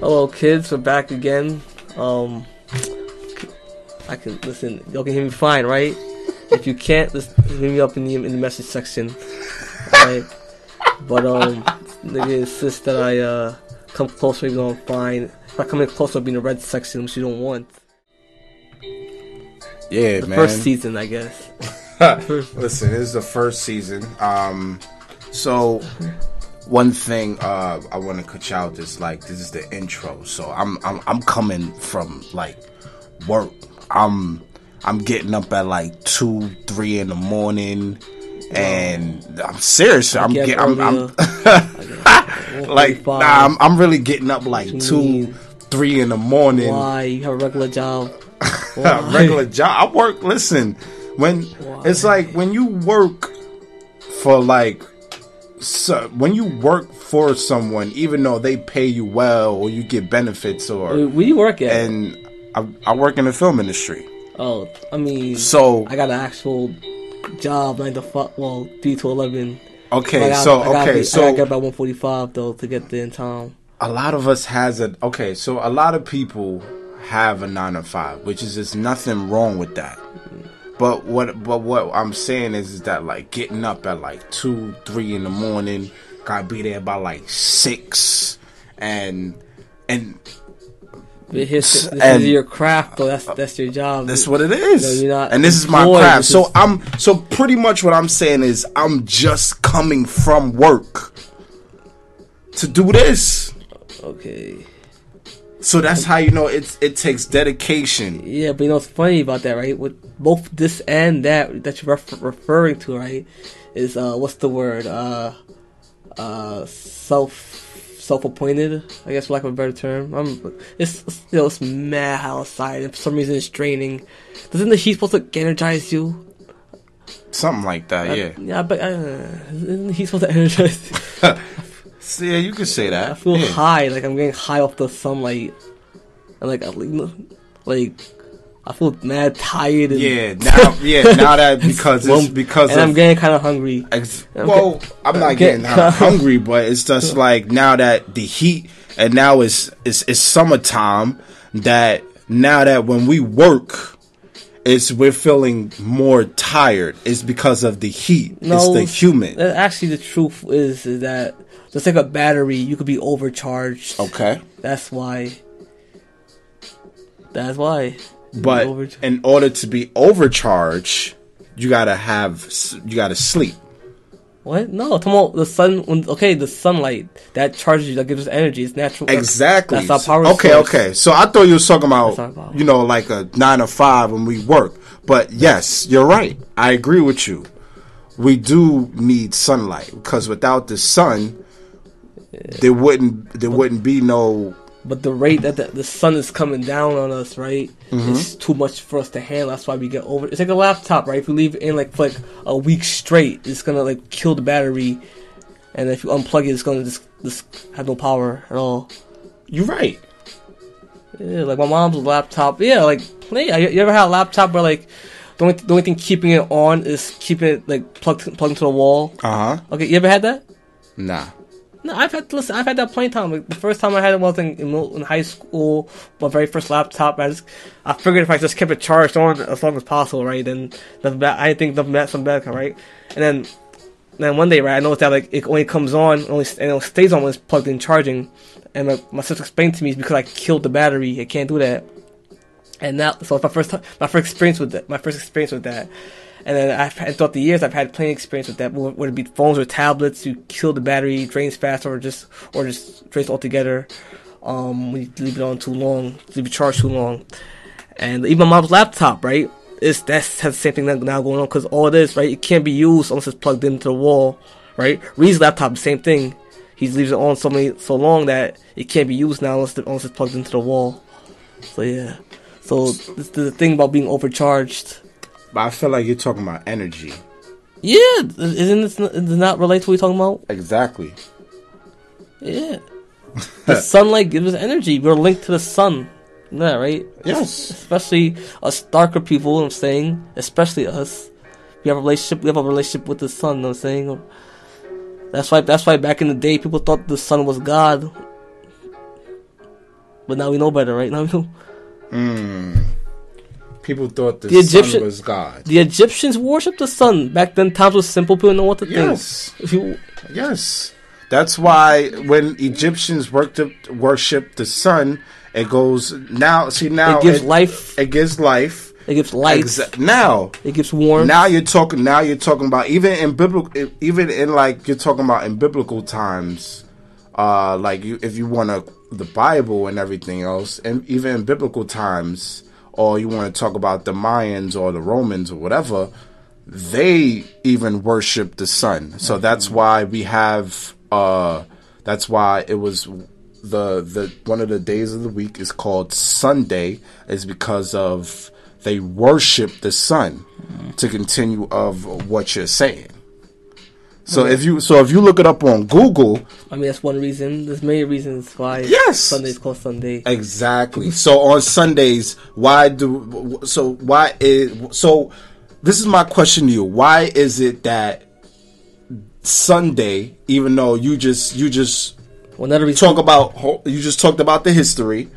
Hello, kids. We're back again. Um, I can listen. Y'all can hear me fine, right? If you can't, just hit me up in the in the message section. Right? But um, nigga insists that I uh come closer even though I'm fine. If I come in closer, I'll be in the red section, which you don't want. Yeah, The man. first season, I guess. Listen, this is the first season. Um, so one thing uh, I want to cut you out is like this is the intro. So I'm I'm I'm coming from like work. I'm I'm getting up at like two, three in the morning, and I'm serious. I'm get I'm, I'm like nah, I'm I'm really getting up like two, three in the morning. Why you have a regular job? regular job. I work. Listen, when it's like when you work for like, so, when you work for someone, even though they pay you well or you get benefits or Where where work at? and I, I work in the film industry, oh, I mean, so I got an actual job, nine to five, well, three to eleven. okay, I so I gotta okay, I so gotta get about one forty five though to get there in time. a lot of us has a okay so a lot of people have a nine to five which is just nothing wrong with that but what but what i'm saying is, is that like getting up at like two three in the morning gotta be there by like six and and But here's, this And- is your craft, though. That's that's your job. that's what it is No, you're not and this is my craft this so is- i'm so pretty much what i'm saying is i'm just coming from work to do this Okay. So that's how you know it's it takes dedication Yeah, but you know what's funny about that, right? With both this and that that you're ref- referring to, right? Is uh, what's the word? Uh, uh, self self appointed. I guess for lack of a better term. I'm. It's you know it's mad outside, and for some reason it's draining. Doesn't the heat supposed to energize you? something like that yeah Yeah, but uh, isn't heat supposed to energize? you? Yeah, you could say that. I feel yeah. high, like I'm getting high off the sunlight, and like, I- you know, like I feel mad tired. And Yeah, now, yeah, now that because it's because and of. I'm getting kind of hungry. ex- I'm well, get- I'm not I'm getting getting- hu- hungry, but it's just like now that the heat, and now it's it's, it's summertime. That now that when we work, it's we're feeling more tired. It's because of the heat. it's the humid. Actually, the truth is, is that just like a battery, you could be overcharged. Okay, That's why. That's why. but Overch- in order to be overcharged, you gotta have you gotta sleep. What? No, I'm about the sun. When, okay, the sunlight that charges you, that gives us energy. It's natural. Exactly. That's, our power. Okay, source. okay. So I thought you was talking That's our about, you know, like a nine to five when we work. But yes, you're right. I agree with you. We do need sunlight because without the sun, there wouldn't there wouldn't be no. But the rate that the, the sun is coming down on us, right, Mm-hmm. is too much for us to handle. That's why we get over. It's like a laptop, right? If you leave it in like for like a week straight, it's gonna like kill the battery, and if you unplug it, it's gonna just just have no power at all. You're right. Yeah, like my mom's laptop. Yeah, like play. You you ever had a laptop where like the only the only thing keeping it on is keeping it like plugged plugged into the wall? Uh huh. Okay, you ever had that? Nah. No, I've had listen. I've had that plenty of time. Like, the first time I had it was in, in, high school. My very first laptop. I just I figured if I just kept it charged on as long as possible, right? Then nothing bad. I think nothing bad, something bad, right? And then then one day, right? I noticed that like it only comes on, only and it stays on when it's plugged in charging. And my, my sister explained to me it's because I killed the battery. It can't do that. And now, so my first time, my first experience with that. My first experience with that. And then I've had, throughout the years, I've had plenty of experience with that. Whether it be phones or tablets, you kill the battery, drains fast, or just or just drains altogether. Um, when you leave it on too long, leave it charged too long. And even my mom's laptop, right? It's that's has the same thing now going on because all it is, right? It can't be used unless it's plugged into the wall, right? Reed's laptop, the same thing. He leaves it on so many so long that it can't be used now unless, unless it's plugged into the wall. So yeah. So this, the thing about being overcharged. But I feel like you're talking about energy. Yeah, isn't this does not relate to what we're talking about? Exactly. Yeah. the sunlight gives us energy. We're linked to the sun. Yeah, right? Yes. Especially us darker people, I'm saying. Especially us. We have a relationship we have a relationship with the sun, I'm saying. That's why that's why back in the day people thought the sun was God. But now we know better, right? Now we know. Hmm. People thought the, The sun Egyptian- was God. The Egyptians worshipped the sun. Back then, times was simple. People didn't know what to Yes. think. If you, Yes. That's why when Egyptians worked worship the sun, it goes now. See now it gives life. It gives life. It gives light. Exa- now, It gives warmth. now you're talking. Now you're talking about even in biblical, even in like you're talking about in biblical times. Uh, like you, if you want to the Bible and everything else, and even in biblical times, or you want to talk about the Mayans or the Romans or whatever, they even worship the sun. So that's why we have. Uh, that's why it was the the one of the days of the week is called Sunday is because of they worship the sun to continue of what you're saying. So if you so if you look it up on Google, I mean, that's one reason. There's many reasons why Yes! Sunday's called Sunday. Exactly. So on Sundays, why do so why is so this is my question to you. Why is it that Sunday, even though you just you just Well, reason. talk about you just talked about the history,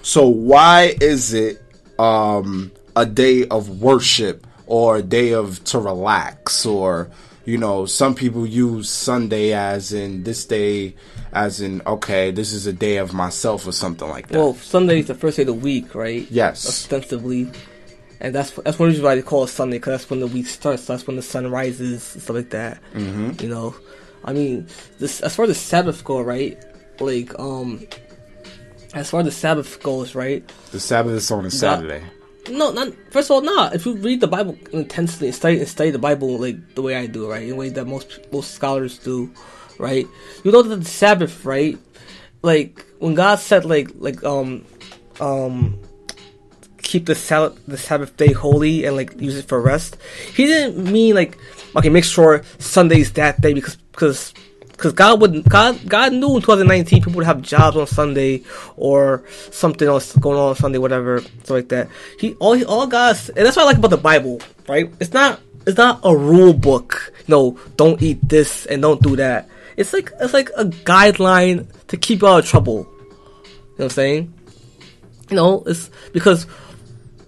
so why is it um a day of worship or a day of to relax or you know some people use Sunday as in this day as in okay this is a day of myself or something like that. Well, Sunday is the first day of the week, right? Yes. Ostensibly. And that's that's one reason why they call it Sunday, because that's when the week starts. That's when the sun rises and stuff like that. Mm-hmm. You know, I mean, this as far as the Sabbath go, right? Like, um, as far as the Sabbath goes, right? The Sabbath is on a Saturday. No, not first of all, not if you read the Bible intensely and study and study the Bible like the way I do, right? The way that most most scholars do, right? You know that the Sabbath, right? Like when God said like like um um keep the Sabbath the Sabbath day holy and like use it for rest. He didn't mean like okay, make sure Sunday's that day because because because God would God God knew in 2019 people would have jobs on Sunday or something else going on on Sunday, whatever, stuff like that. He all he, all God's and that's what I like about the Bible, right? It's not it's not a rule book. No, don't eat this and don't do that. It's like it's like a guideline to keep you out of trouble. You know what I'm saying? You know, it's because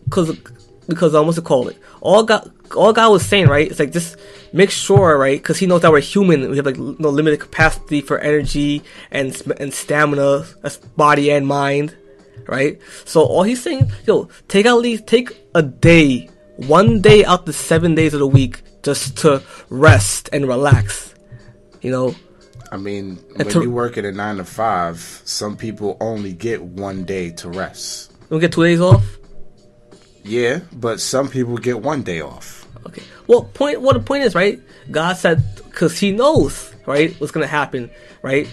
because because um, what's it called? It all God all God was saying, right? It's like just make sure, right? Because He knows that we're human. We have like no limited capacity for energy and and stamina, as body and mind, right? So all He's saying, yo, take at least take a day, one day out the seven days of the week, just to rest and relax. You know, I mean, when to- you work at a nine to five, some people only get one day to rest. we get two days off. Yeah, but some people get one day off. Okay. Well, point. Well, the point is, right? God said because He knows, right, what's gonna happen, right?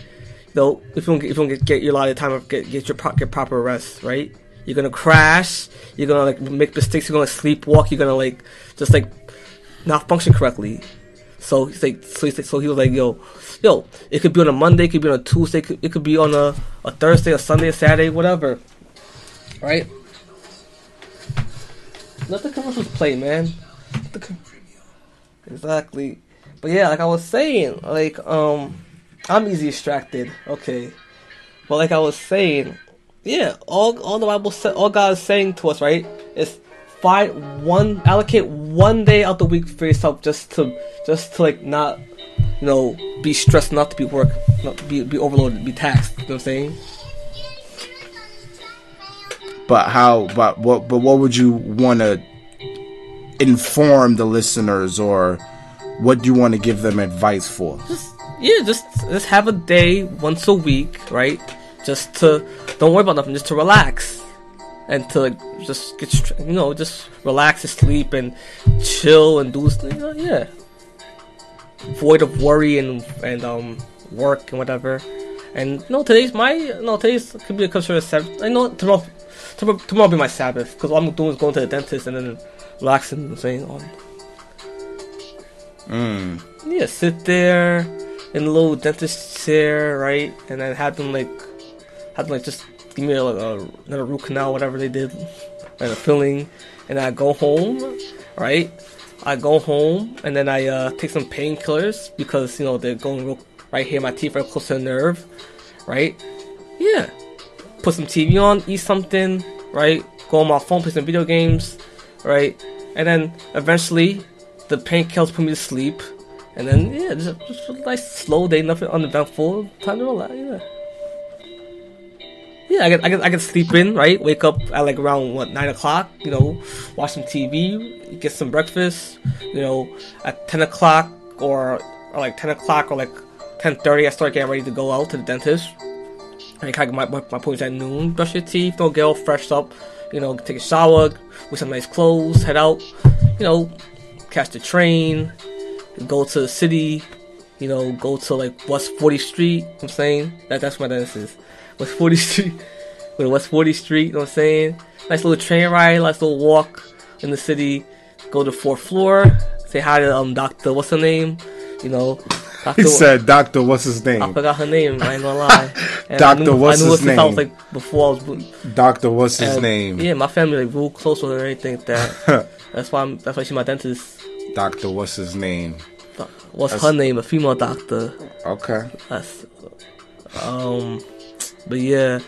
Though, if you don't, get, if you don't get, get your lot of time, get get your pro- get proper rest, right? You're gonna crash. You're gonna like make mistakes. You're gonna sleepwalk. You're gonna like just like not function correctly. So he's like, so, he's like, so he was like, yo, yo, it could be on a Monday, it could be on a Tuesday, it could, it could be on a, a Thursday, a Sunday, a Saturday, whatever, right? Let the commercials play, man. The com- exactly. But yeah, like I was saying, like um, I'm easy distracted. Okay, but like I was saying, yeah, all all the Bible said, all God is saying to us, right, is find one, allocate one day out the week for yourself, just to just to like not, you know, be stressed, not to be work, not be be overloaded, be taxed. You know what I'm saying? But how? But what? But what would you want to inform the listeners, or what do you want to give them advice for? just yeah, just just have a day once a week, right? Just to don't worry about nothing, just to relax and to just get you know just relax and sleep and chill and do you know, yeah, void of worry and and um work and whatever. And no, today's my no today's could be a considered Sabbath. I know tomorrow tomorrow tomorrow will be my Sabbath because all I'm doing is going to the dentist and then relaxing and saying on. Yeah, sit there in a little dentist chair, right? And then have them like, have them like just give me like a, another root canal, whatever they did, and a filling. And I go home, right? I go home and then I uh, take some painkillers because you know they're going real right here. My teeth are close to the nerve, right? Yeah. put some TV on, eat something, right? Go on my phone, play some video games, right? And then eventually, the painkillers put me to sleep, and then yeah, just, just a nice slow day, nothing uneventful, time to relax. Yeah. Yeah, I get, I get, I get sleep in, right? Wake up at like around what nine o'clock. You know, watch some TV, get some breakfast. You know, at ten o'clock or, or like ten o'clock or like ten thirty, I start getting ready to go out to the dentist. And I kind of my my, my at noon. Brush your teeth, don't get all freshed up. You know, take a shower with some nice clothes, head out. You know, catch the train, go to the city. You know, go to like West 40th Street. You know I'm saying that that's where dentist is. West 40th Street. Go West 40th Street. You know what I'm saying? Nice little train ride, nice little walk in the city. Go to fourth floor. Say hi to um Doctor. What's her name? You know. Dr. He said, "Doctor, what's his name?" I forgot her name. I ain't gonna lie. And Doctor, knew, what's his since I was name? like before I was. born. Doctor, what's his name? Yeah, my family like real close with her and everything like that. that's why I'm. That's why she's my dentist. Doctor, what's his name? What's That's- her name? A female doctor. Okay. That's. Um, but yeah,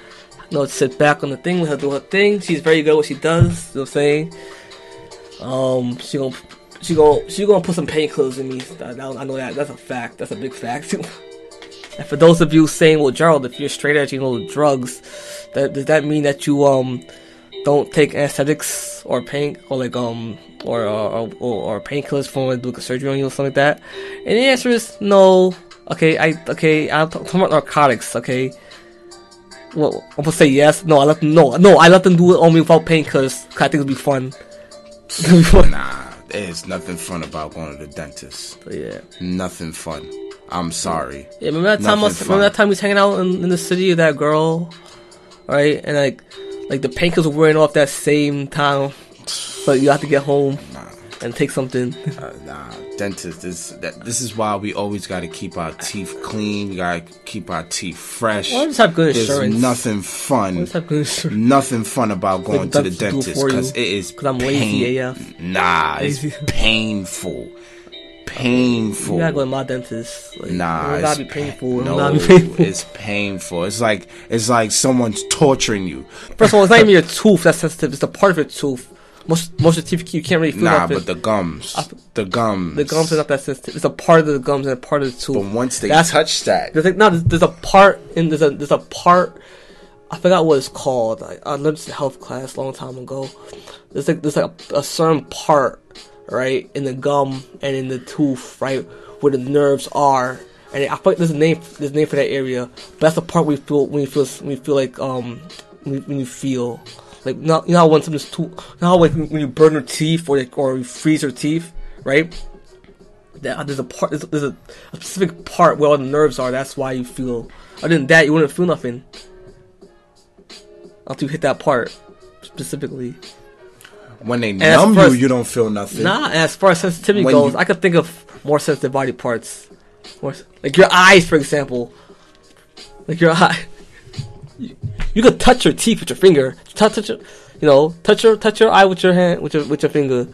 no, sit back on the thing, let her do her thing. She's very good at what she does. You know what I'm saying? Um, she gonna she gonna she gonna put some painkillers in me. I, I know that. That's a fact. That's a big fact. and for those of you saying, "Well, Gerald, if you're straight edge, you know drugs," that does that mean that you um don't take anesthetics or pain or like um or or, or, or painkillers for do a surgery on you or something like that? And the answer is no. Okay, I okay. I'm talking about narcotics. Okay. Well, I'm gonna say yes. No, I let them. No, no, I let them do it on me without painkillers. I think it'd. Be fun. Nah, there's nothing fun about going to the dentist. But yeah. Nothing fun. I'm sorry. Yeah, remember that time? Nothing Us, remember that time we was hanging out in, in the city with that girl, right? And like, like the painkillers were wearing off that same time, but you have to get home and take something. Uh, nah, dentist. This that, this is why we always got to keep our teeth clean. We got to keep our teeth fresh. Just have good There's insurance? nothing fun. Just have good insurance. Nothing fun about going to the dentist do it dentist for you. because it is 'Cause I'm lazy AF. Nah, it's painful. Painful. You gotta go to my dentist. Like, Nah, it gotta it's be painful. pa- No, be painful. it's painful. It's like it's like someone's torturing you. First of all, it's not even your tooth that's sensitive. It's the part of your tooth. Most most of the teeth you can't really feel Nah, but the gums, the gums, the gums are not that sensitive. It's a part of the gums and a part of the tooth. But once they That's- touch that, There's like no, there's, there's a part in there's a there's a part. I forgot what it's called. I, I learned this in health class a long time ago. There's like there's like a, a certain part, right, in the gum and in the tooth, right, where the nerves are. And I feel like there's a name there's a name for that area. But that's the part we feel when you feel when you feel like um when when you feel like not you know how when something's too you know how like when you burn your teeth or like or you freeze your teeth, right? that uh, there's a part there's, there's a, a specific part where all the nerves are that's why you feel other than that you wouldn't feel nothing until you hit that part specifically when they as numb you, as- you don't feel nothing. nah and as far as sensitivity When goes you- i could think of more sensitive body parts more, like your eyes for example like your eye you, you could touch your teeth with your finger touch, touch your, you know touch your touch your eye with your hand with your with your finger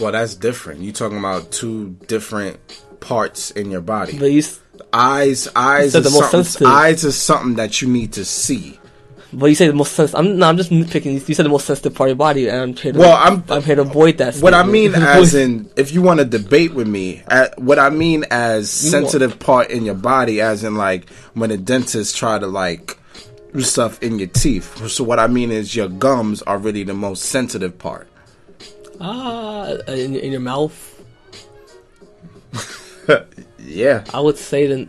Well, that's different. You talking about two different parts in your body. but you, eyes, eyes, said is the most something, eyes is something that you need to see. But you say the most sensitive. I'm no, I'm just nitpicking. You said the most sensitive part of your body, and I'm here to. Well, I'm- I'm here to avoid that. What I mean, as in, if you want to debate with me, uh, what I mean as sensitive part in your body, as in like when a dentist try to like stuff in your teeth. So what I mean is your gums are really the most sensitive part. ah, in, in your mouth, Yeah. I would say the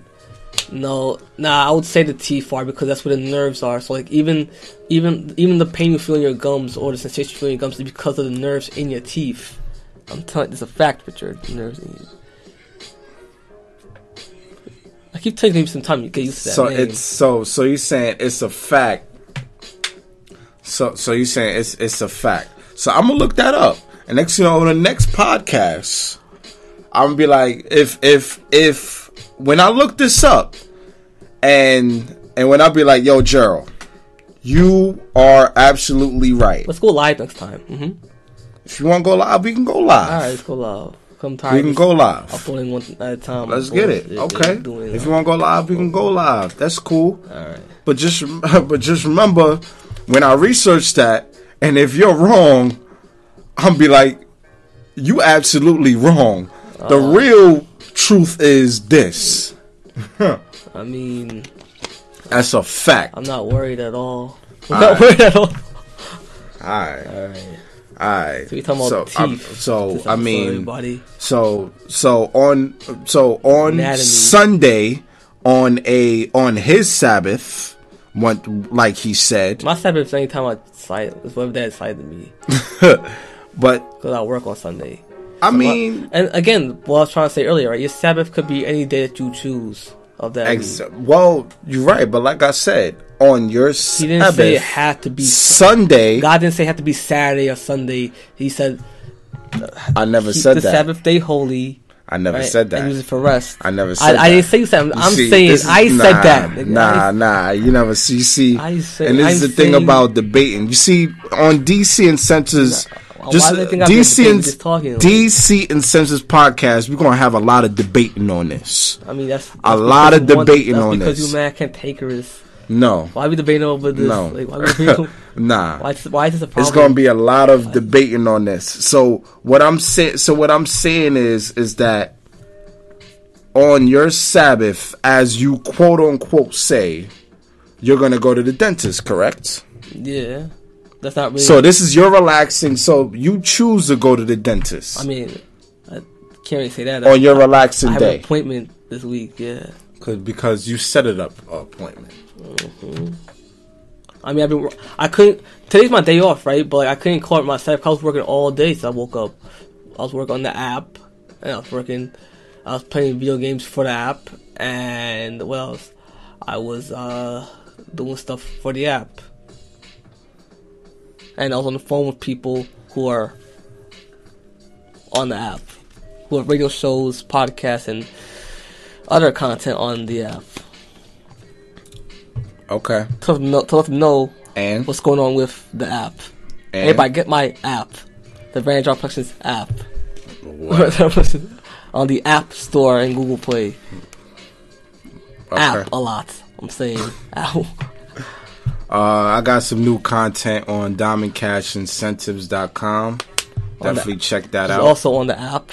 no, nah. I would say the teeth are because that's where the nerves are. So like even, even, even the pain you feel in your gums or the sensation you feel in your gums is because of the nerves in your teeth. I'm telling you, it's a fact, Richard. The nerves in you. Keep telling you some time you get used to that So name. it's so so you saying it's a fact. So so you saying it's it's a fact. So I'm gonna look that up, and next you know on the next podcast, I'm gonna be like, if if if when I look this up, and and when I be like, yo, Gerald, you are absolutely right. Let's go live next time. hmm If you want to go live, we can go live. All right, let's go live. Tired. We can go live. uploading one at a time. Let's get course, it. Okay. they're If you want to go live, we can go live. That's cool. all right. But just but just remember when I researched that, and if you're wrong, I'm be like, you absolutely wrong. The Uh. real truth is this. I mean, That's a fact. I'm not worried at all. I'm All not right. worried at all. Alright. All right. Alright. So we talking about so, um, I'm- so I mean. So so on so on Anatomy. Sunday on a on his Sabbath, what like he said, My Sabbath is anytime I sight is whatever that side to me but because I work on Sunday. I uh, mean, And again, what I was trying to say earlier, right? Your Sabbath could be any day that you choose of that ex- well, you're right, but like I said, on your He didn't say it had to be. Sunday, God didn't say it had to be Saturday or Sunday. He said I never said the that. Sabbath day holy. I never right, said And use that. it for rest. I never I, said I that. didn't say. You I'm see, saying is- I nah, said that. nigga. Nah, I- nah, you never see. You see, I say- and this is I'm the thing about debating. You see, on DC Incentives, Why just do they think I've been DC and talking? DC Incentives podcast, we're gonna have a lot of debating on this. I mean, that's, that's A lot of want- debating on because this. you man can't take her is. No, Why we debating over this? no, Like, why we nah. why, is- why is this a problem? It's gonna be a lot of debating on this. So what I'm saying, so what I'm saying is, is that on your Sabbath, as you quote unquote say, you're gonna go to the dentist, correct? Yeah, that's not really. So this is your relaxing. So you choose to go to the dentist I mean, I can't really say that. on your I, relaxing I have an day, appointment this week. Yeah. Cause, because you set it up uh, appointment. I mean, I've been. I couldn't. Today's my day off, right? But like, I couldn't call it myself. I was working all day, so I woke up. I was working on the app, and I was working. I was playing video games for the app, and what else? I was uh doing stuff for the app, and I was on the phone with people who are on the app, who have radio shows, podcasts, and other content on the app. Okay, To, know, to let them know and what's going on with the app. and Everybody get my app, the Brand Drop Productions app, what? on the App Store and Google Play. Okay. App a lot. I'm saying, ow. Uh, I got some new content on DiamondCashIncentives.com. Definitely check that out. also on the app.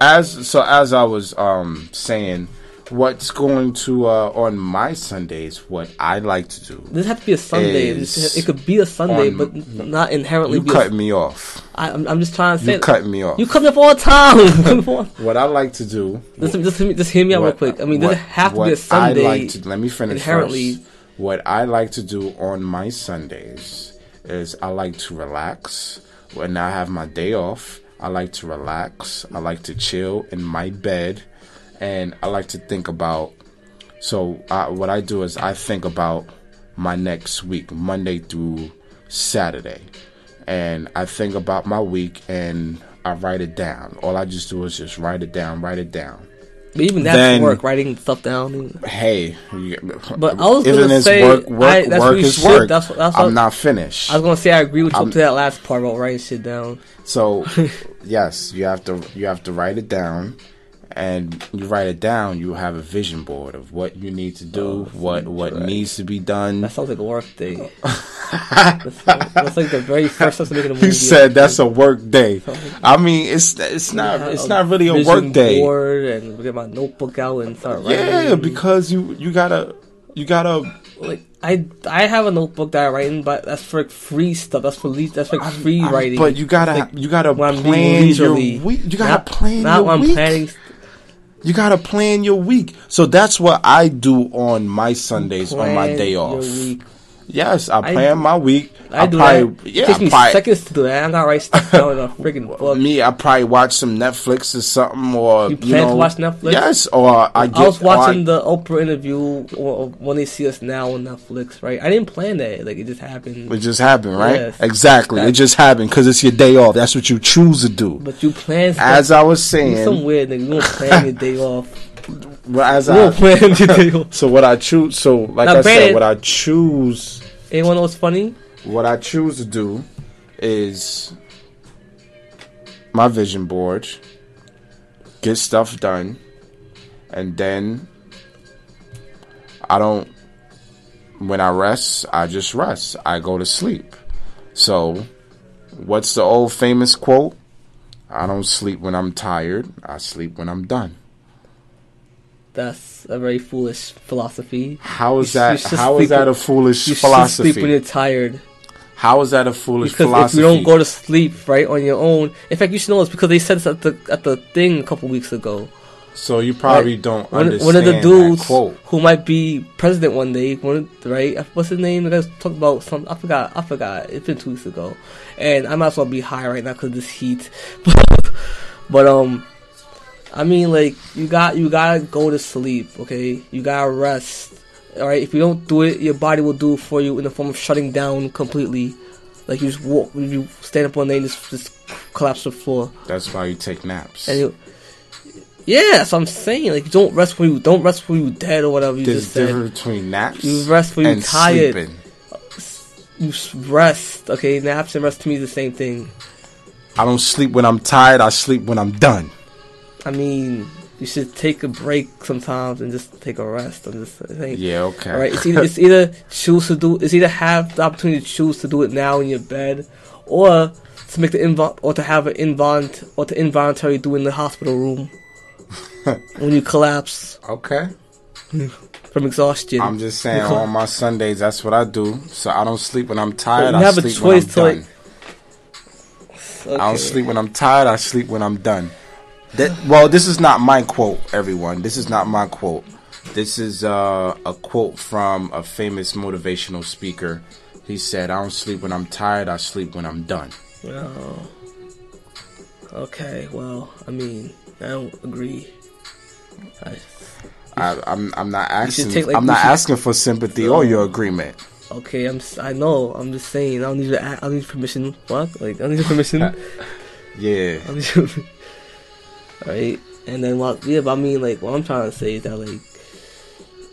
as so as I was um saying, what's going to uh on my Sundays, what I like to do. This has to be a Sunday. It could be a Sunday, on- but not inherently. You be a- cut me off. I, I'm, I'm just trying to say. You cut me off. You cut me up all the time. You cut me up all- What I like to do. just, just, hear me- just hear me out real quick. I mean, what- does it have to be a Sunday? I like to, let me finish inherently- first. What I like to do on my Sundays is I like to relax. When I have my day off, I like to relax. I like to chill in my bed, and I like to think about. So uh, what I do is I think about my next week, Monday through Saturday, and I think about my week and I write it down. All I just do is just write it down, write it down. But even that's Then- work, writing stuff down. hey, But I was gonna say, work, work, I- that's work is should- work. that's what- that's I'm not finished. I was gonna say I agree with you I'm- up to that last part about writing shit down. So, yes, you have to you have to write it down, and you write it down. You have a vision board of what you need to do, oh, what what needs to be done. That sounds like a work day. that's, that's like the very first time to making a movie. You said that's a work day. I mean, it's it's not have it's not really a work day. Board and get my notebook out and start writing. Yeah, because you you gotta you gotta like I I have a notebook that I write in, but that's for free stuff. That's for le- that's like free I- writing. But you gotta Like, you gotta I'm plan your week. You gotta not, plan not your when I'm week. planning. You gotta plan your week. So that's what I do on my Sundays on my plan day off. Probably I I plan do- my week. I do probably, that. Yeah, it takes I me probably, seconds to do that. I'm not write stuff down in a freaking book. me. I probably watch some Netflix or something, or You you, plan to watch Netflix? Yes, or I get. I was watching I- the Oprah interview or when they see us now on Netflix, right? I didn't plan that. Like it just happened. It just happened, right? Yes. Exactly. It just happened because it's your day off. That's what you choose to do. But you plan stuff. As I was you some saying, weird nigga. You don't plan your day off. Well, as I, plan so what I choose, so like Now, I said, what I choose, Anyone know what's funny? what I choose to do is my vision board, get stuff done, and then I don't. When I rest, I just rest. I go to sleep. So, what's the old famous quote? I don't sleep when I'm tired. I sleep when I'm done. That's a very foolish philosophy. How is You that? How that a foolish You should sleep when you're tired. How is that a foolish Because philosophy? if you don't go to sleep right on your own, in fact, you should know this because they said this at the at the thing a couple weeks ago. so you probably Right. don't One, understand one of the dudes who might be president one day, one of- right? What's his name? The guys talked about some. I forgot. I forgot. It's been two weeks ago, and I might as well be high right now because this heat. but um, I mean, like you got you gotta go to sleep. Okay, you gotta rest. All right. If you don't do it, your body will do it for you in the form of shutting down completely. Like you just walk, you stand up one day and just just collapse to the floor. That's why you take naps. And you, yeah, so I'm saying like you don't rest when you don't rest when you dead or whatever you There's just a said. difference between naps You rest when you're tired. sleeping. You rest, okay? Naps and rest to me is the same thing. I don't sleep when I'm tired. I sleep when I'm done. I mean, you should take a break sometimes and just take a rest. I'm just saying. Yeah, okay. All right, it's either, it's either choose to do, it's either have the opportunity to choose to do it now in your bed, or to make the invol or to have an invol or to involuntary do in the hospital room when you collapse okay. from exhaustion. I'm just saying, on my Sundays, that's what I do. So I don't sleep when I'm tired. you I have a sleep when I'm to, like- done. I don't sleep when I'm tired. I sleep when I'm done. That, well, this is not my quote, everyone. This is not my quote. This is uh, a quote from a famous motivational speaker. He said, "I don't sleep when I'm tired. I sleep when I'm done." Oh. Okay, well, I mean, I don't agree. I, I, I'm I'm not asking. take, like, I'm not should- asking for sympathy or your agreement. okay, I'm. I know. I'm just saying. I don't need I don't need permission. What? Like I don't need permission. Yeah. don't need your. right, and then what? Yeah, but I mean, like, what I'm trying to say is that like.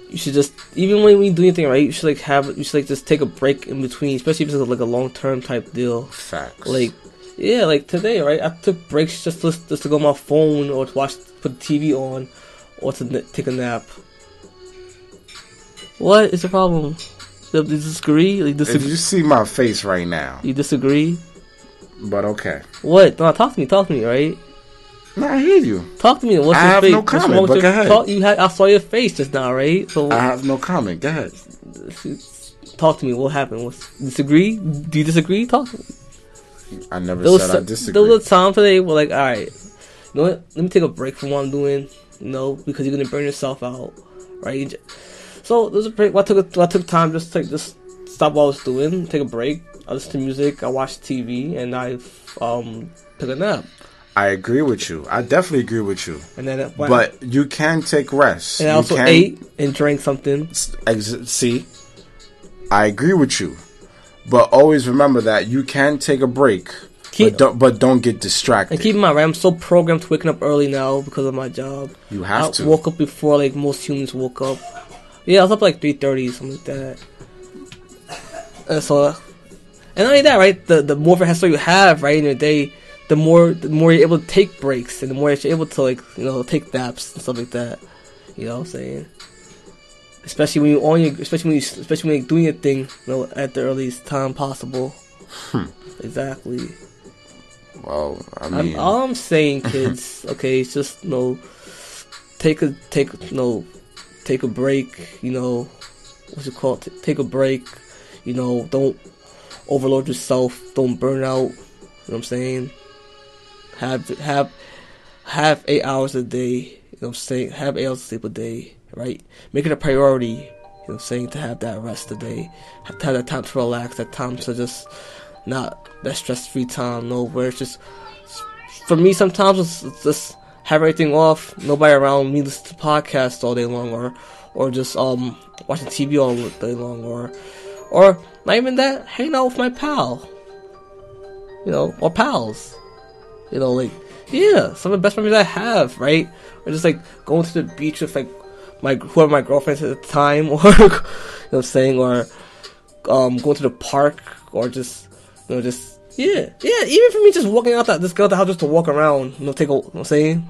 You should just even when we do anything right, you should like have you should like just take a break in between, especially if it's like a long term type deal. Facts. Like, yeah, like today, right? I took breaks just to, just to go on my phone or to watch, put the TV on, or to n- take a nap. What is the problem? Do You disagree? Like, if disagree? you see my face right now, You disagree? but okay. What? No, talk to me. Talk to me, right? No, I hear you. Talk to me. What's I your have face? no comment, but your- go ahead. Talk, you had, I saw your face just now, right? So I have no comment. Go ahead. talk to me. What happened? What's disagree? Do you disagree? Talk. To me. I never There was, said I some- disagree. there was a time today where like, all right, you know what? Let me take a break from what I'm doing. You know, because you're gonna burn yourself out, right? So there's a break. I took a, I took time just to like, just stop what I was doing, take a break. I listened to music, I watched TV, and I um took a nap. I agree with you. I definitely agree with you. And then uh, when- But you can take rest. and I you also can, ate and drank something. Ex- see, I agree with you. But always remember that you can take a break. Keep- but, don't, but don't get distracted. And keep in mind, right, I'm so programmed to waking up early now because of my job. you have I to. woke up before like most humans woke up. Yeah, I was up like three thirty, something like that. And so, and not only that, right? The the more of a hassle you have, right, in your day, the more the more you're able to take breaks, and the more you're able to like you know take naps and stuff like that. You know what I'm saying? Especially when you're on your, especially when you, especially when you're doing your thing, you know, at the earliest time possible. Hmm. Exactly. well, I I'm, mean, all I'm saying, kids, okay, it's just you know, take a take you know, take a break. You know, what's it called? T- take a break. You know, don't overload yourself. Don't burn out. You know what I'm saying? Have have have eight hours a day. You know I'm saying? Have eight hours of sleep a day. Right? Make it a priority. You know I'm saying? To have that rest a day. Have have that time to relax. That time to just not that stress free time. No, where it's just for me sometimes it's, it's just have everything off, nobody around me listen to podcasts all day long, or or just um watching TV all day long, or or not even that, hanging out with my pal, you know, or pals, you know, like yeah, some of the best memories I have, right? Or just like going to the beach with like my whoever my girlfriends at the time, or you know what I'm saying, or um going to the park, or just you know just yeah, yeah. Even for me, just walking out that this girl the house just to walk around, you know, take a. You know what I'm saying,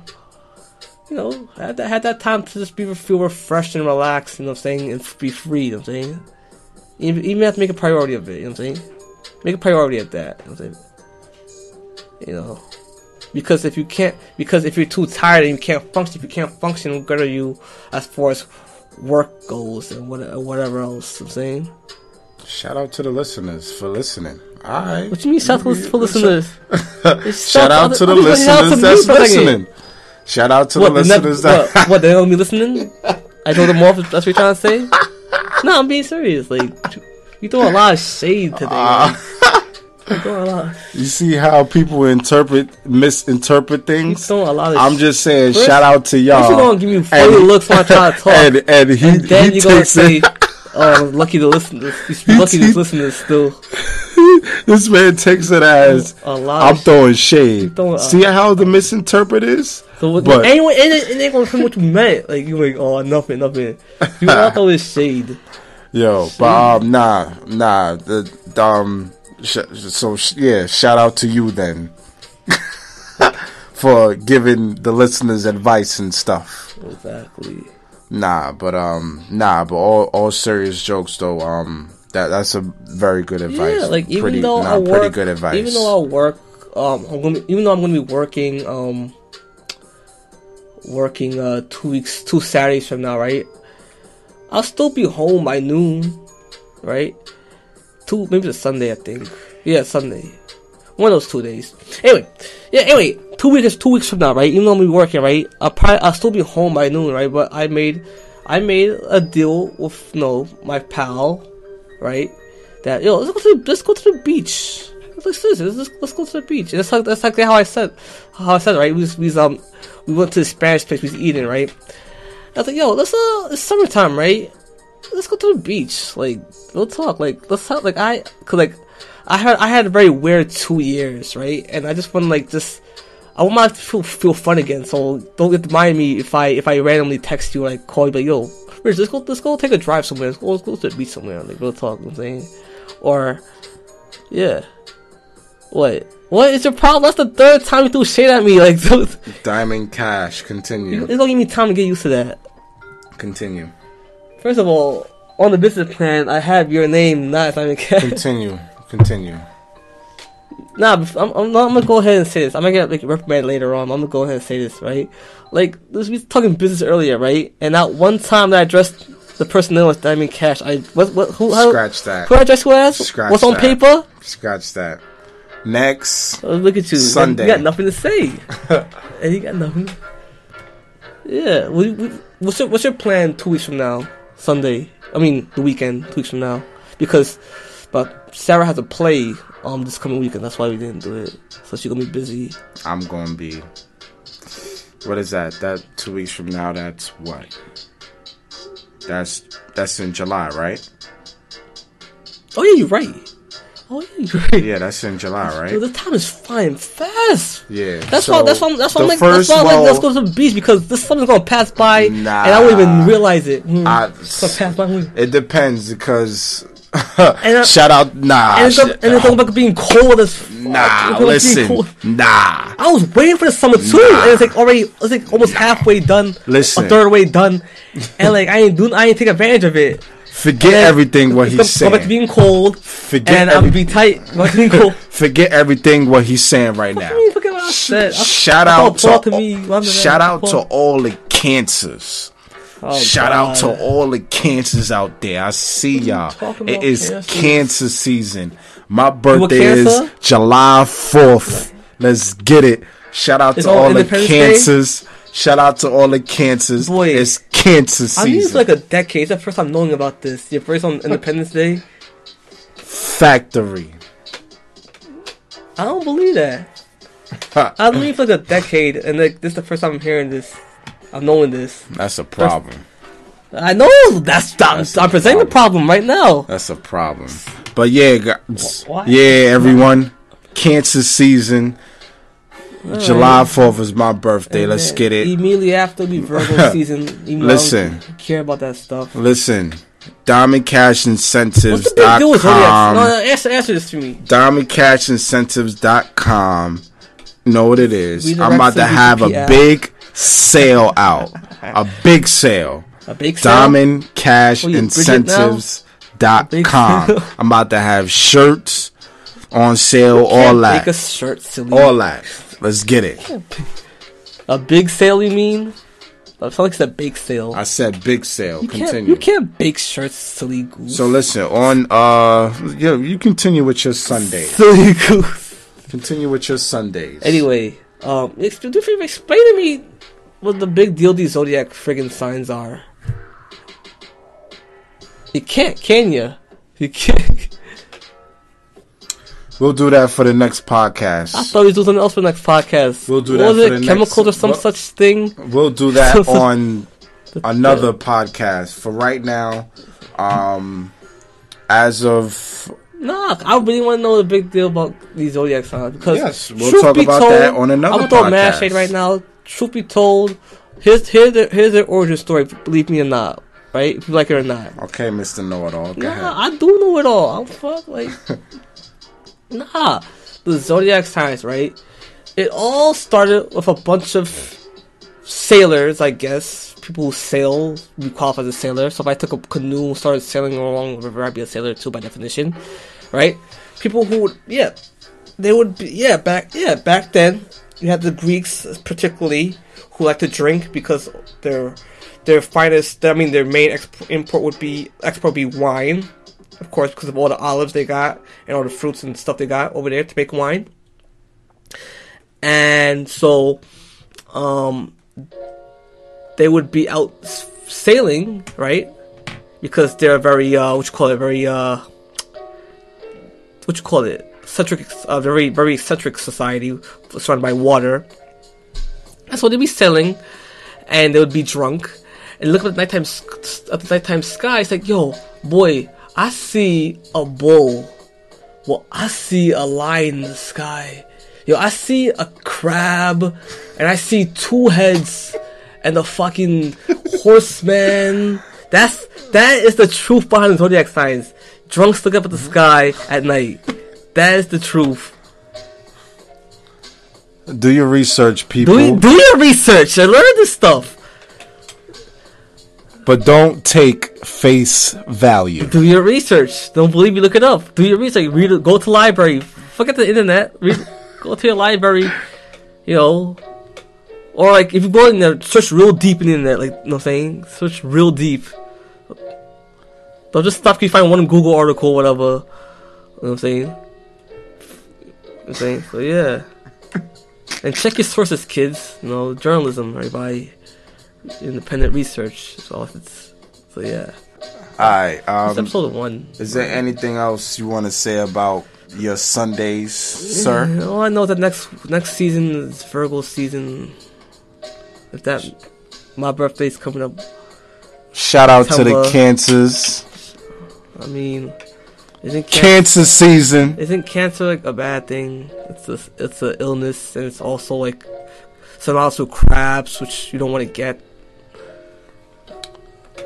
you know, had that, had that time to just be feel refreshed and relaxed, you know what I'm saying, and be free, you know what I'm saying? Even, even have to make a priority of it, you know what I'm saying? Make a priority of that, you know what I'm saying? You know, because if you can't, because if you're too tired and you can't function, if you can't function, what good are you as far as work goes and what, whatever else, you know what I'm saying? Shout out to the listeners for listening. All right. What you mean, shout out for listeners? Shout out to the listeners that's listening. Shout out to the the listeners that. what, they don't be listening? I told them off, that's what you're trying to say? No, I'm being serious. Like, you throwing a lot of shade today. Ah. You throwing a lot, You see how people interpret, misinterpret you things? throwing a lot of I'm just saying, First- shout out to y'all. You gonna give me funny And- looks when I try to talk. And, and he, and then he you're gonna say, oh, lucky to listen to this. Lucky to listen to this still. This man takes it as A lot I'm throwing shade. throwing- See how the misinterpret is? So what, But- anyone, it, ain't- it ain't gonna come what you meant. Like you like, oh, nothing, nothing. You all throw this shade. Yo, but um, nah, nah. The, um, so yeah, shout out to you then for giving the listeners advice and stuff. Exactly. Nah, but um, nah, but all all serious jokes though. Um, that that's a very good advice. Yeah, like even pretty, though nah, I work, pretty good advice. even though I work, um, I'm gonna, even though I'm gonna be working, um, working uh two weeks, two Saturdays from now, right? I'll still be home by noon, right? Two, maybe the Sunday, I think. Yeah, Sunday. One of those two days. Anyway, yeah. Anyway, two weeks, two weeks from now, right? Even though I'm be working, right? I'll probably, I'll still be home by noon, right? But I made, I made a deal with, you know, my pal, right? That yo, let's go to the, let's go to the beach. Let's this. Let's, let's go to the beach. And that's like that's like how I said, how I said, right? We was, we was, um we went to the Spanish place. We was eating, right? I was like, yo, let's uh, it's summertime, right? Let's go to the beach. Like, we'll talk. Like, let's talk. Like, I, cause like, I had I had a very weird two years, right? And I just want to like just. I want my life to feel, feel fun again, so don't get to mind me if I if I randomly text you or like call you like yo, Rich, let's go let's go take a drive somewhere, let's go, let's go to the beach somewhere, like we'll talk. You know what I'm saying, or yeah, what what is your problem? That's the third time you threw shade at me. Like Diamond Cash, continue, It's gonna give me time to get used to that. continue, First of all, on the business plan, I have your name, not Simon Cash. continue, continue. Nah, I'm, I'm, not, I'm gonna go ahead and say this. I'm gonna get like reprimanded later on. I'm gonna go ahead and say this, right? Like, this, we was talking business earlier, right? And that one time that I addressed the personnel as Diamond Cash, I what what who how, Scratch that. who I addressed who as? Scratch What's on that. paper? Scratch that. Next, Oh, look at you. Sunday. You got nothing to say. and you got nothing. Yeah. What's your What's your plan two weeks from now? Sunday. I mean, the weekend. Two weeks from now. Because, but Sarah has a play um this coming weekend. That's why we didn't do it. So she's gonna be busy. I'm gonna be. What is that? That two weeks from now. That's what? That's that's in July, right? Oh yeah, you're right. Oh yeah. Yeah, that's in July, right? the time is flying fast. Yeah. That's so why. That's why. That's why. I'm like. That's first why I'm like. Let's go to the beach because this summer's gonna pass by, Nah. and I won't even realize it. Hmm. I- it's gonna pass by. It depends because. I- shout out, nah, And it's, sh- and it's gonna being cold as fuck. nah. It's gonna be Listen, cold. nah. I was waiting for the summer too, Nah. and it's like already, it's like almost halfway done, Listen. a third way done, and like I ain't doing, I ain't take advantage of it. Forget And everything what he's gonna go back to saying. being cold, Forget and I'm every- be tight. Go back to being cold. Forget everything what he's saying right now. I mean, forget what I said. I- Shout I out to, to me, all- shout out to all the cancers. Oh, Shout out to all the cancers out there. I see y'all. It is cancers? cancer season. My birthday is? July 4th. Let's get it. Shout out It's to on all the Independence Day? cancers. Shout out to all the cancers. Boy. it's cancer I mean, it's like a decade. It's the first time knowing about this. Your first on Independence Day. Factory. I don't believe that. I believe for like a decade, and like this is the first time I'm hearing this. I'm knowing this. That's a problem. I know that's, I'm, That's I'm presenting the problem right now. That's a problem. But yeah, guys, yeah, everyone. Cancer season. July 4th is my birthday. Let's get it. Immediately after we Virgo season. Though Listen. care about that stuff. Listen, Diamond Cash big deal with? No, no, answer, answer this to me. Diamond Cash Incentives.com. Know what it is. I'm about to have a big sale out. A big sale. A big sale? Diamond Cash What, you Bridget now? Incentives dot com. I'm about to have shirts on sale, all Can't that. Make a shirt, silly. All that. Let's get it. A big sale, you mean? It sounds like it's a bake sale. I said big sale. you can't. Continue. You can't bake shirts, silly goose. So listen, on uh yeah, you continue with your Sundays. silly goose. Continue with your Sundays. Anyway, um, ex- do you explain to me what the big deal these zodiac friggin' signs are. You can't, can you? You can't. We'll do that for the next podcast. I thought we doing something else for the next podcast. We'll do What that was for it? the next- Chemicals or some what- such thing. We'll do that on another podcast. For right now, um as of Nah, I really want to know the big deal about these zodiac signs because Yes, we'll truth talk be about told, that on another. I'm gonna mad shade right now. Truth be told, here's here's the here's their origin story. Believe me or not, right? If you like it or not. Okay, Mr. Know It All. Nah, ahead. I do know it all. I'm fuck like nah. The zodiac signs, right? It all started with a bunch of sailors, I guess. People who sail, we qualify as a sailor. So if I took a canoe and started sailing along the river, I'd be a sailor too by definition, right? People who would, yeah, they would be, yeah, back, yeah, back then you had the Greeks particularly who like to drink because their their finest, I mean, their main export, import would be export would be wine, of course, because of all the olives they got and all the fruits and stuff they got over there to make wine. And so, um, they would be out sailing, right? Because they're very, uh, what you call it, very, uh, what you call it, eccentric, uh, very, very eccentric society surrounded by water. And so they'd be sailing, and they would be drunk, and look at the nighttime, at the nighttime sky. It's like, yo, boy, I see a bull. Well, I see a lion in the sky. Yo, I see a crab, and I see two heads, and the fucking horseman. That's that is the truth behind the zodiac signs. Drunks look up at the mm-hmm. sky at night. That is the truth. Do your research, people. Do do your research and learn this stuff. But don't take face value. Do your research. Don't believe me? Look it up. Do your research. Read. Go to library. Forget the internet. Read. go to your library. You know. Or like if you go in there, search real deep in the internet. Like you know what I'm saying, search real deep. Don't just stop. You find one Google article, whatever. You know what I'm saying. You know what I'm saying. So yeah. And check your sources, kids. You know, journalism, right? Independent research. So it's so yeah. Alright, It's um episode one. is there anything else you wanna say about your Sundays, sir? Yeah, all I know that next next season is Virgo season. If that my birthday's coming up, Shout out to the September. cancers. I mean, isn't can- Cancer season. isn't cancer like a bad thing? It's a it's a illness, and it's also like synonymous with crabs, which you don't want to get.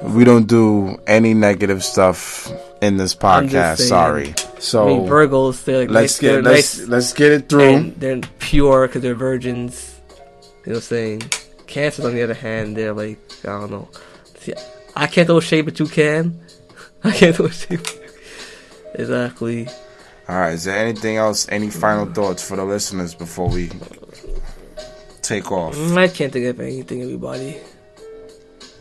We don't do any negative stuff in this podcast. Sorry. So I mean, Virgos they're like let's nice, they're get let's nice let's get it through. they're pure because they're virgins. You know what I'm saying? Cancers, on the other hand, they're like I don't know. See, I can't throw shade, but you can. I can't throw shade. exactly. All right. Is there anything else? Any final thoughts for the listeners before we take off? Mm, I can't think of anything. Everybody.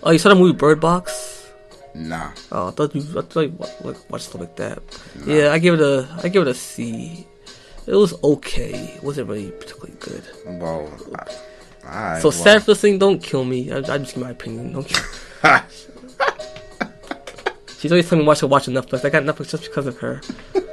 Oh, you saw the movie Bird Box? Nah. Oh, I thought you. I thought you like watched stuff like that. Nah. Yeah, I give it a. I give it a C. It was okay. It wasn't really particularly good. Well, I-. So well. sad for thing. Don't kill me. I, I just give my opinion. Don't kill. She's always telling me watch to watch Netflix. I got Netflix just because of her.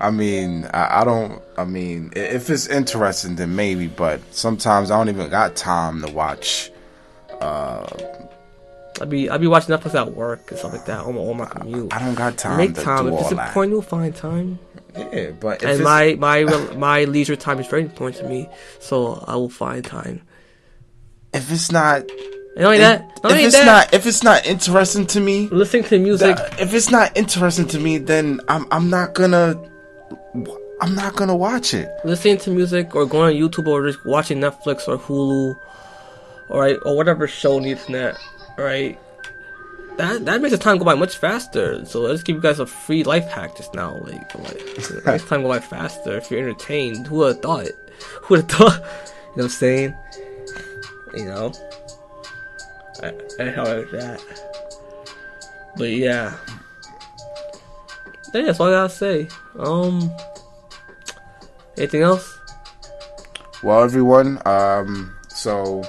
I mean, I, I don't. I mean, if it's interesting, then maybe. But sometimes I don't even got time to watch. Uh, I be I be watching Netflix at work and stuff like that on, on my commute. I don't got time Make time. If it's that. important, you'll find time. Yeah, but if and it's, my my my leisure time is very important to me, so I will find time. if it's not, not only that, not if it's that, not, if it's not interesting to me, listening to music. that- if it's not interesting to me, then I'm I'm not gonna. I'm not gonna watch it. listening to music or going on YouTube or just watching Netflix or Hulu, all right, or whatever show needs internet, all right. That that makes the time go by much faster. So let's give you guys a free life hack just now. Like, like makes time go by faster if you're entertained. Who would have thought? Who would have thought? You know what I'm saying? You know. I, I like that. But yeah. Yeah, that's all I gotta say. Um. Anything else? Well, everyone, um, so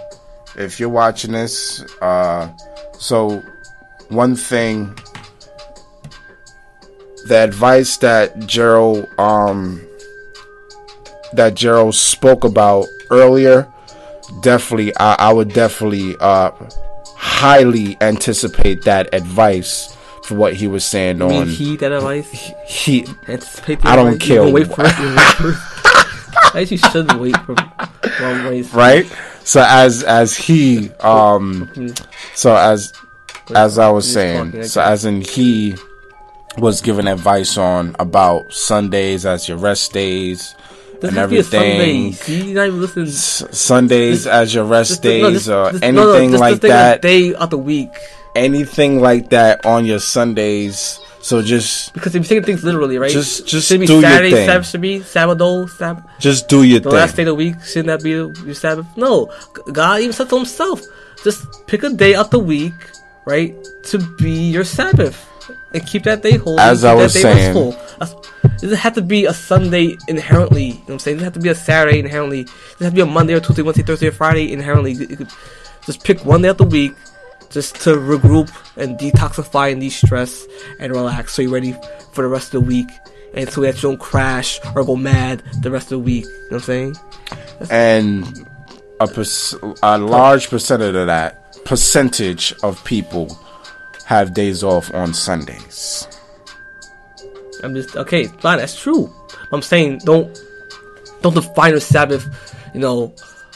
if you're watching this, uh, so one thing, the advice that Gerald, um, that Gerald spoke about earlier, definitely, I, I would definitely, uh, highly anticipate that advice for what he was saying You mean on heed that advice? he. The I don't advice? Care Wait for it. you wait for it. I actually shouldn't wait for long ways. right so as as he um so as as i was saying so as in he was giving advice on about sundays as your rest days This and has to be a Sunday. everything See, you're not even. S- sundays as your rest no, days just- or just- no, no, anything like that Day of the week. Anything like that on your sundays so just Because if you're taking things literally, right? Just- just should be do your thing. Sabbath should be Sabbath, Sabbath. just do your thing. The last day of the week shouldn't that be your Sabbath? No, God even said to Himself, just pick a day out the week, right, to be your Sabbath, and keep that day holy. As I was saying- restful. It doesn't have to be a Sunday inherently. You know what I'm saying? It doesn't have to be a Saturday inherently. It doesn't have to be a Monday or Tuesday, Wednesday, Thursday, or Friday inherently. You could just pick one day out the week, just to regroup and detoxify and de-stress and relax, so you're ready for the rest of the week. And so that you don't crash or go mad the rest of the week. You know what I'm saying? and a, perc- a large percentage of that percentage of people have days off on Sundays. I'm just okay, fine, that's true. I'm saying don't don't define your Sabbath, you know,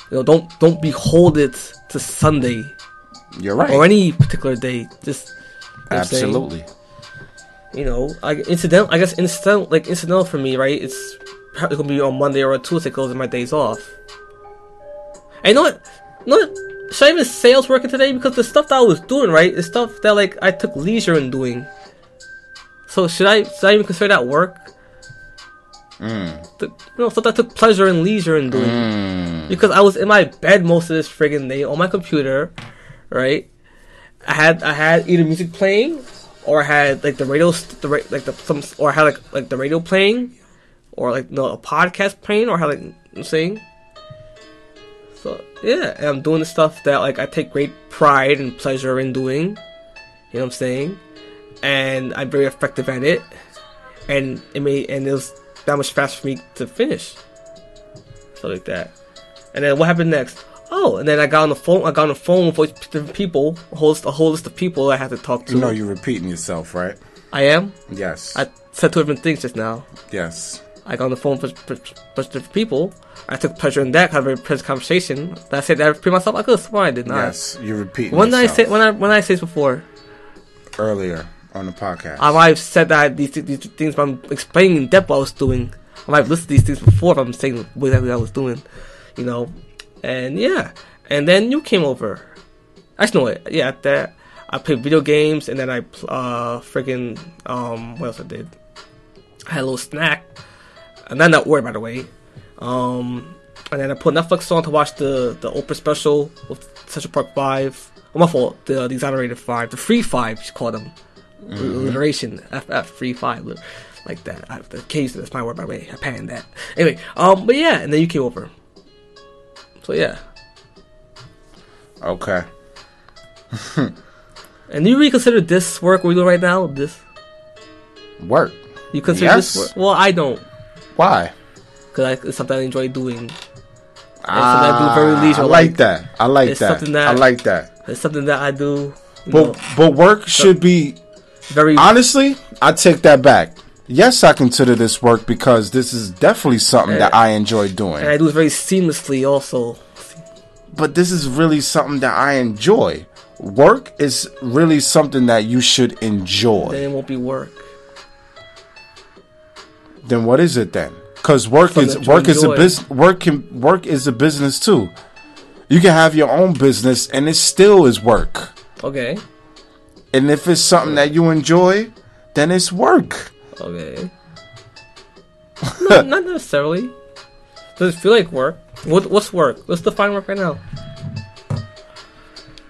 you know, don't don't behold it to Sunday You're right. or any particular day. Just you know what I'm saying? Absolutely. You know, like incidental. I guess incidental, like incidental for me, right? It's probably gonna be on Monday or a Tuesday because of my days off. And you know what? You know what? Should I even was working today? Because the stuff that I was doing, right, is stuff that like I took leisure in doing. So should I should I even consider that work? Hmm. The, you know, stuff that I took pleasure and leisure in doing. Hmm. Because I was in my bed most of this friggin' day on my computer, right? I had I had either music playing, or I had like the radio, the like the some, or I had like like the radio playing, or like no a podcast playing, or I had like I'm saying. So yeah, and I'm doing the stuff that like I take great pride and pleasure in doing. You know what I'm saying? And I'm very effective at it, and it made and it was that much faster for me to finish. So like that. And then what happened next? Oh, and then I got on the phone. I got on the phone with different people, a whole list, a whole list of people I had to talk to. You know you're repeating yourself, right? I am. Yes. I said two different things just now. yes. I got on the phone with a bunch of different people. I took pleasure in that, had a very pleasant conversation. Did I said that I repeat myself. Oh, I could have sworn I did not. Yes. You're repeating When did I say when I when I say this before? earlier on the podcast. I might have said that these these things, but I'm explaining in depth what I was doing. I might have listed these things before if I'm saying exactly what I was doing, you know. And yeah, and then you came over. Actually, no, yeah, that I played video games, and then I uh freaking um what else I did? I had a little snack, and I'm not worried by the way. Um, and then I put Netflix on to watch the the Oprah special with Central Park Five. Oh, my fault. The, the exonerated five, the free five, she called them. Alliteration, FF free five, li- like that. I, the case that's my word by the way. I panned that. Anyway, um, but yeah, and then you came over. So yeah, okay. and you reconsider this work we're doing right now. This Work. you consider Yes. this work? Well, I don't, Why? because it's something I enjoy doing. Ah, I do very leisure I like that. I like It's that. something that- I like that. It's something that I do. But know, but work should be very honestly. I take that back. Yes, I consider this work because this is definitely something that I enjoy doing. and I do it very seamlessly. Also, but this is really something that I enjoy. Work is really something that you should enjoy. then it won't be work. Then what is it then? Because work Something is work is a business. Work can work is a business too. You can have your own business, and it still is work. Okay. And if it's something that you enjoy, then it's work. Okay. no, not necessarily. Does it feel like work? What What's work? Let's define work right now.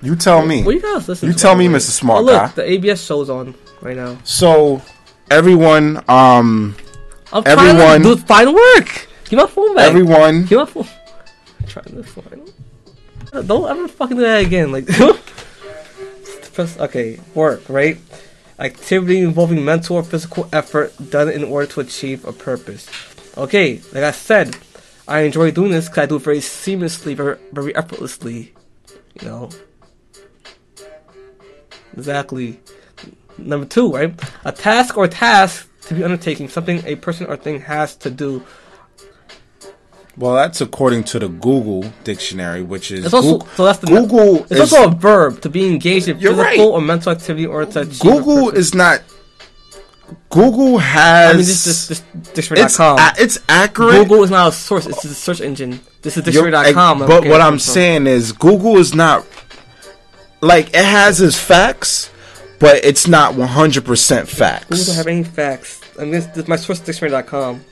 You tell me. What you guys listen You tell me, way? Mr. Smart oh, look, Guy. the ABS show's on right now. So, everyone, um, I'm Everyone- do find work. Give my phone back. everyone, Give my phone. I'm trying to find. Don't ever fucking do that again. Like, press. Okay, work right. Activity involving mental or physical effort done in order to achieve a purpose. Okay, like I said, I enjoy doing this because I do it very seamlessly, very, very effortlessly. You know. Exactly. Number two, right? A task or task to be undertaking, something a person or thing has to do. Well, that's according to the Google dictionary, which is It's also Goog- so that's the Google It's is also a verb to be engaged in physical right. or mental activity or to Google is not. Google has. I mean, this this, this it's dictionary.com. a- it's accurate. Google is not a source; it's a search engine. This is dictionary.com. But okay, what I'm so- saying is, Google is not like it has its facts, but it's not 100 percent Google don't facts. have any facts. I mean, this, this my source is dictionary.com.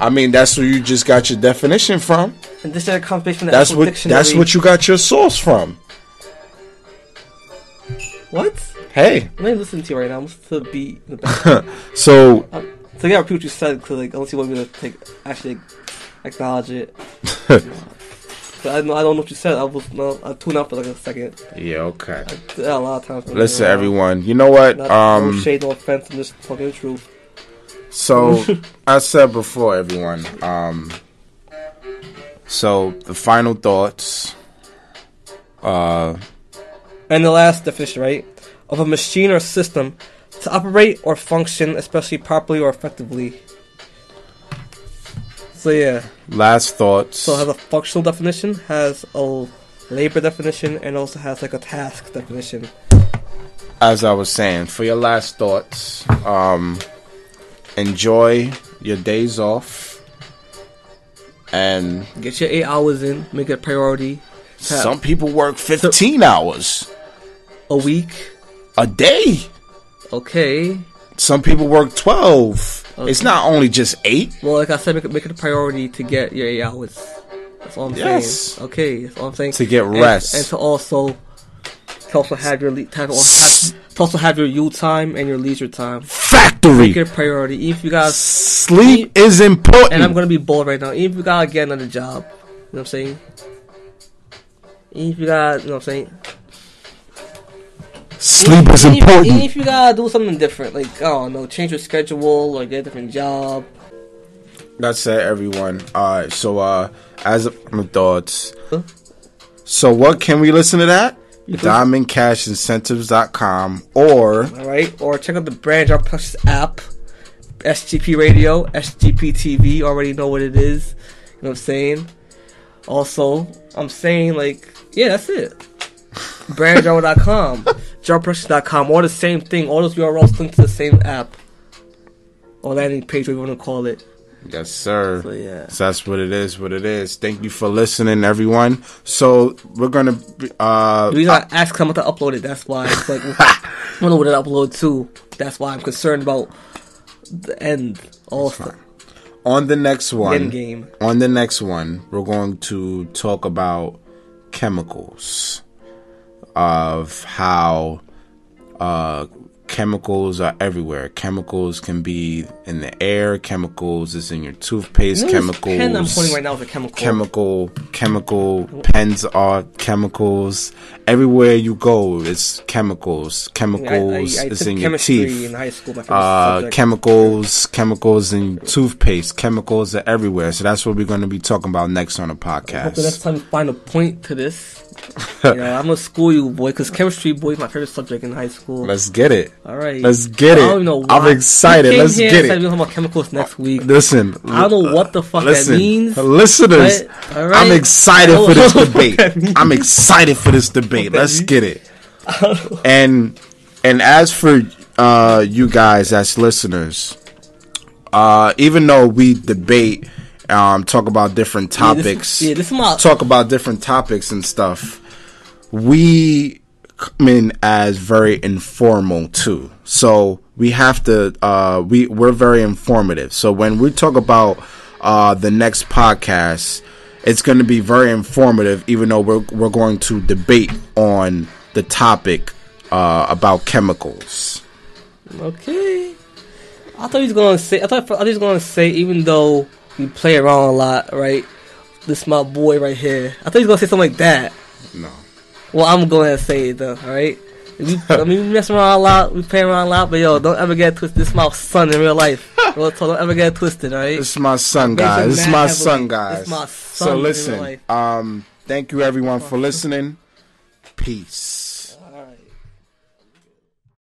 I mean, that's where you just got your definition from. And dictionary.com is based on the That's what dictionary. that's what you got your source from. What? Hey, I'm not listening to you right now. I'm listening to the beat in the back. so Um, so gotta repeat what you said, cause like unless you want me to take actually acknowledge it. But I, I don't know what you said. I was no, I tuned out for like a second. yeah, okay. I a lot of times. Listen, everyone. You know what? Not, Um, no shade, no offense. I'm just talking the truth. So I said before, everyone. Um, so the final thoughts. Uh, And the last definition, right, of a machine or system to operate or function, especially properly or effectively. So yeah, last thoughts. so it has a functional definition, has a labor definition, and also has like a task definition. As I was saying, for your last thoughts, um, enjoy your days off, and Get your eight hours in, make it a priority. Have some people work fifteen hours a week, a day. okay. Some people work twelve. Okay. It's not only just eight. Well, like I said, make it, make it a priority to get your eight hours. That's all I'm Yes. saying. Okay, that's all I'm saying. To get And- rest. and, to also to also have your le- to, have, to also have your you time and your leisure time. Factory. Make it a priority. Even if you got Sleep is important. and I'm gonna be bold right now. Even if you gotta get another job, you know what I'm saying. Even if you got, you know what I'm saying. Sleep is Even- Even if you gotta do something different, like I don't know, change your schedule or get a different job. That's it, everyone. All right. So, uh, as of my thoughts. Huh? So, what can we listen to that? DiamondCashIncentives.com or All right, or check out the Brand Job plus app, SGP Radio, SGP TV. Already know what it is. You know what I'm saying? Also, I'm saying like, yeah, that's it. BrandJob.com, JobPrecious.com, all the same thing. All those URLs link to the same app or landing page, whatever you want to call it. Yes, sir. So yeah. So that's what it is. What it is. Thank you for listening, everyone. So we're gonna. Uh, The reason I asked someone to upload it, that's why. It's like, I don't know what it upload to. That's why I'm concerned about the end. Also, on the next one. end game. on the next one, we're going to talk about chemicals of how uh, chemicals are everywhere. Chemicals can be in the air. Chemicals is in your toothpaste. You know chemicals. pen I'm holding right now is a chemical. Chemical, chemical pens are chemicals. Everywhere you go, it's chemicals. Mean, I, I, Chemicals I is in your teeth in high school. Uh, chemicals, chemicals in toothpaste. Chemicals are everywhere. So that's what we're going to be talking about next on the Hope the next podcast. time you find a point to this. you know, I'm gonna school you, boy, because chemistry, boy, is my favorite subject in high school. Let's get it. All right, let's get I it. don't even know I'm excited. Let's get it. We're talking about chemicals next week. Listen, I don't know what the fuck listen, that means. listeners. but- all right. I'm excited for this know what that debate. I'm excited for this debate. Let's get it. And and as for uh, you guys as listeners, uh, even though we debate, um, talk about different Yeah, this- topics, yeah, this is my- talk about different topics and stuff, we come in as very informal too. So we have to, uh, we we're very informative. So when we talk about uh, the next podcast, it's going to be very informative, even though we're we're going to debate on the topic uh, about chemicals. Okay. I thought he was gonna say. I thought, I thought he was gonna say, even though we play around a lot, right? This my boy right here. I thought he was gonna say something like that. No. Well, I'm going to say it though. All right. We, I mean, we mess around a lot, we play around a lot, but yo, don't ever get twisted. This is my son in real life. Real talk, don't ever get twisted, all right? This is my son, guys. This is my Heavily. son, guys. This is my so son in real listen, um, thank you everyone for listening. Peace.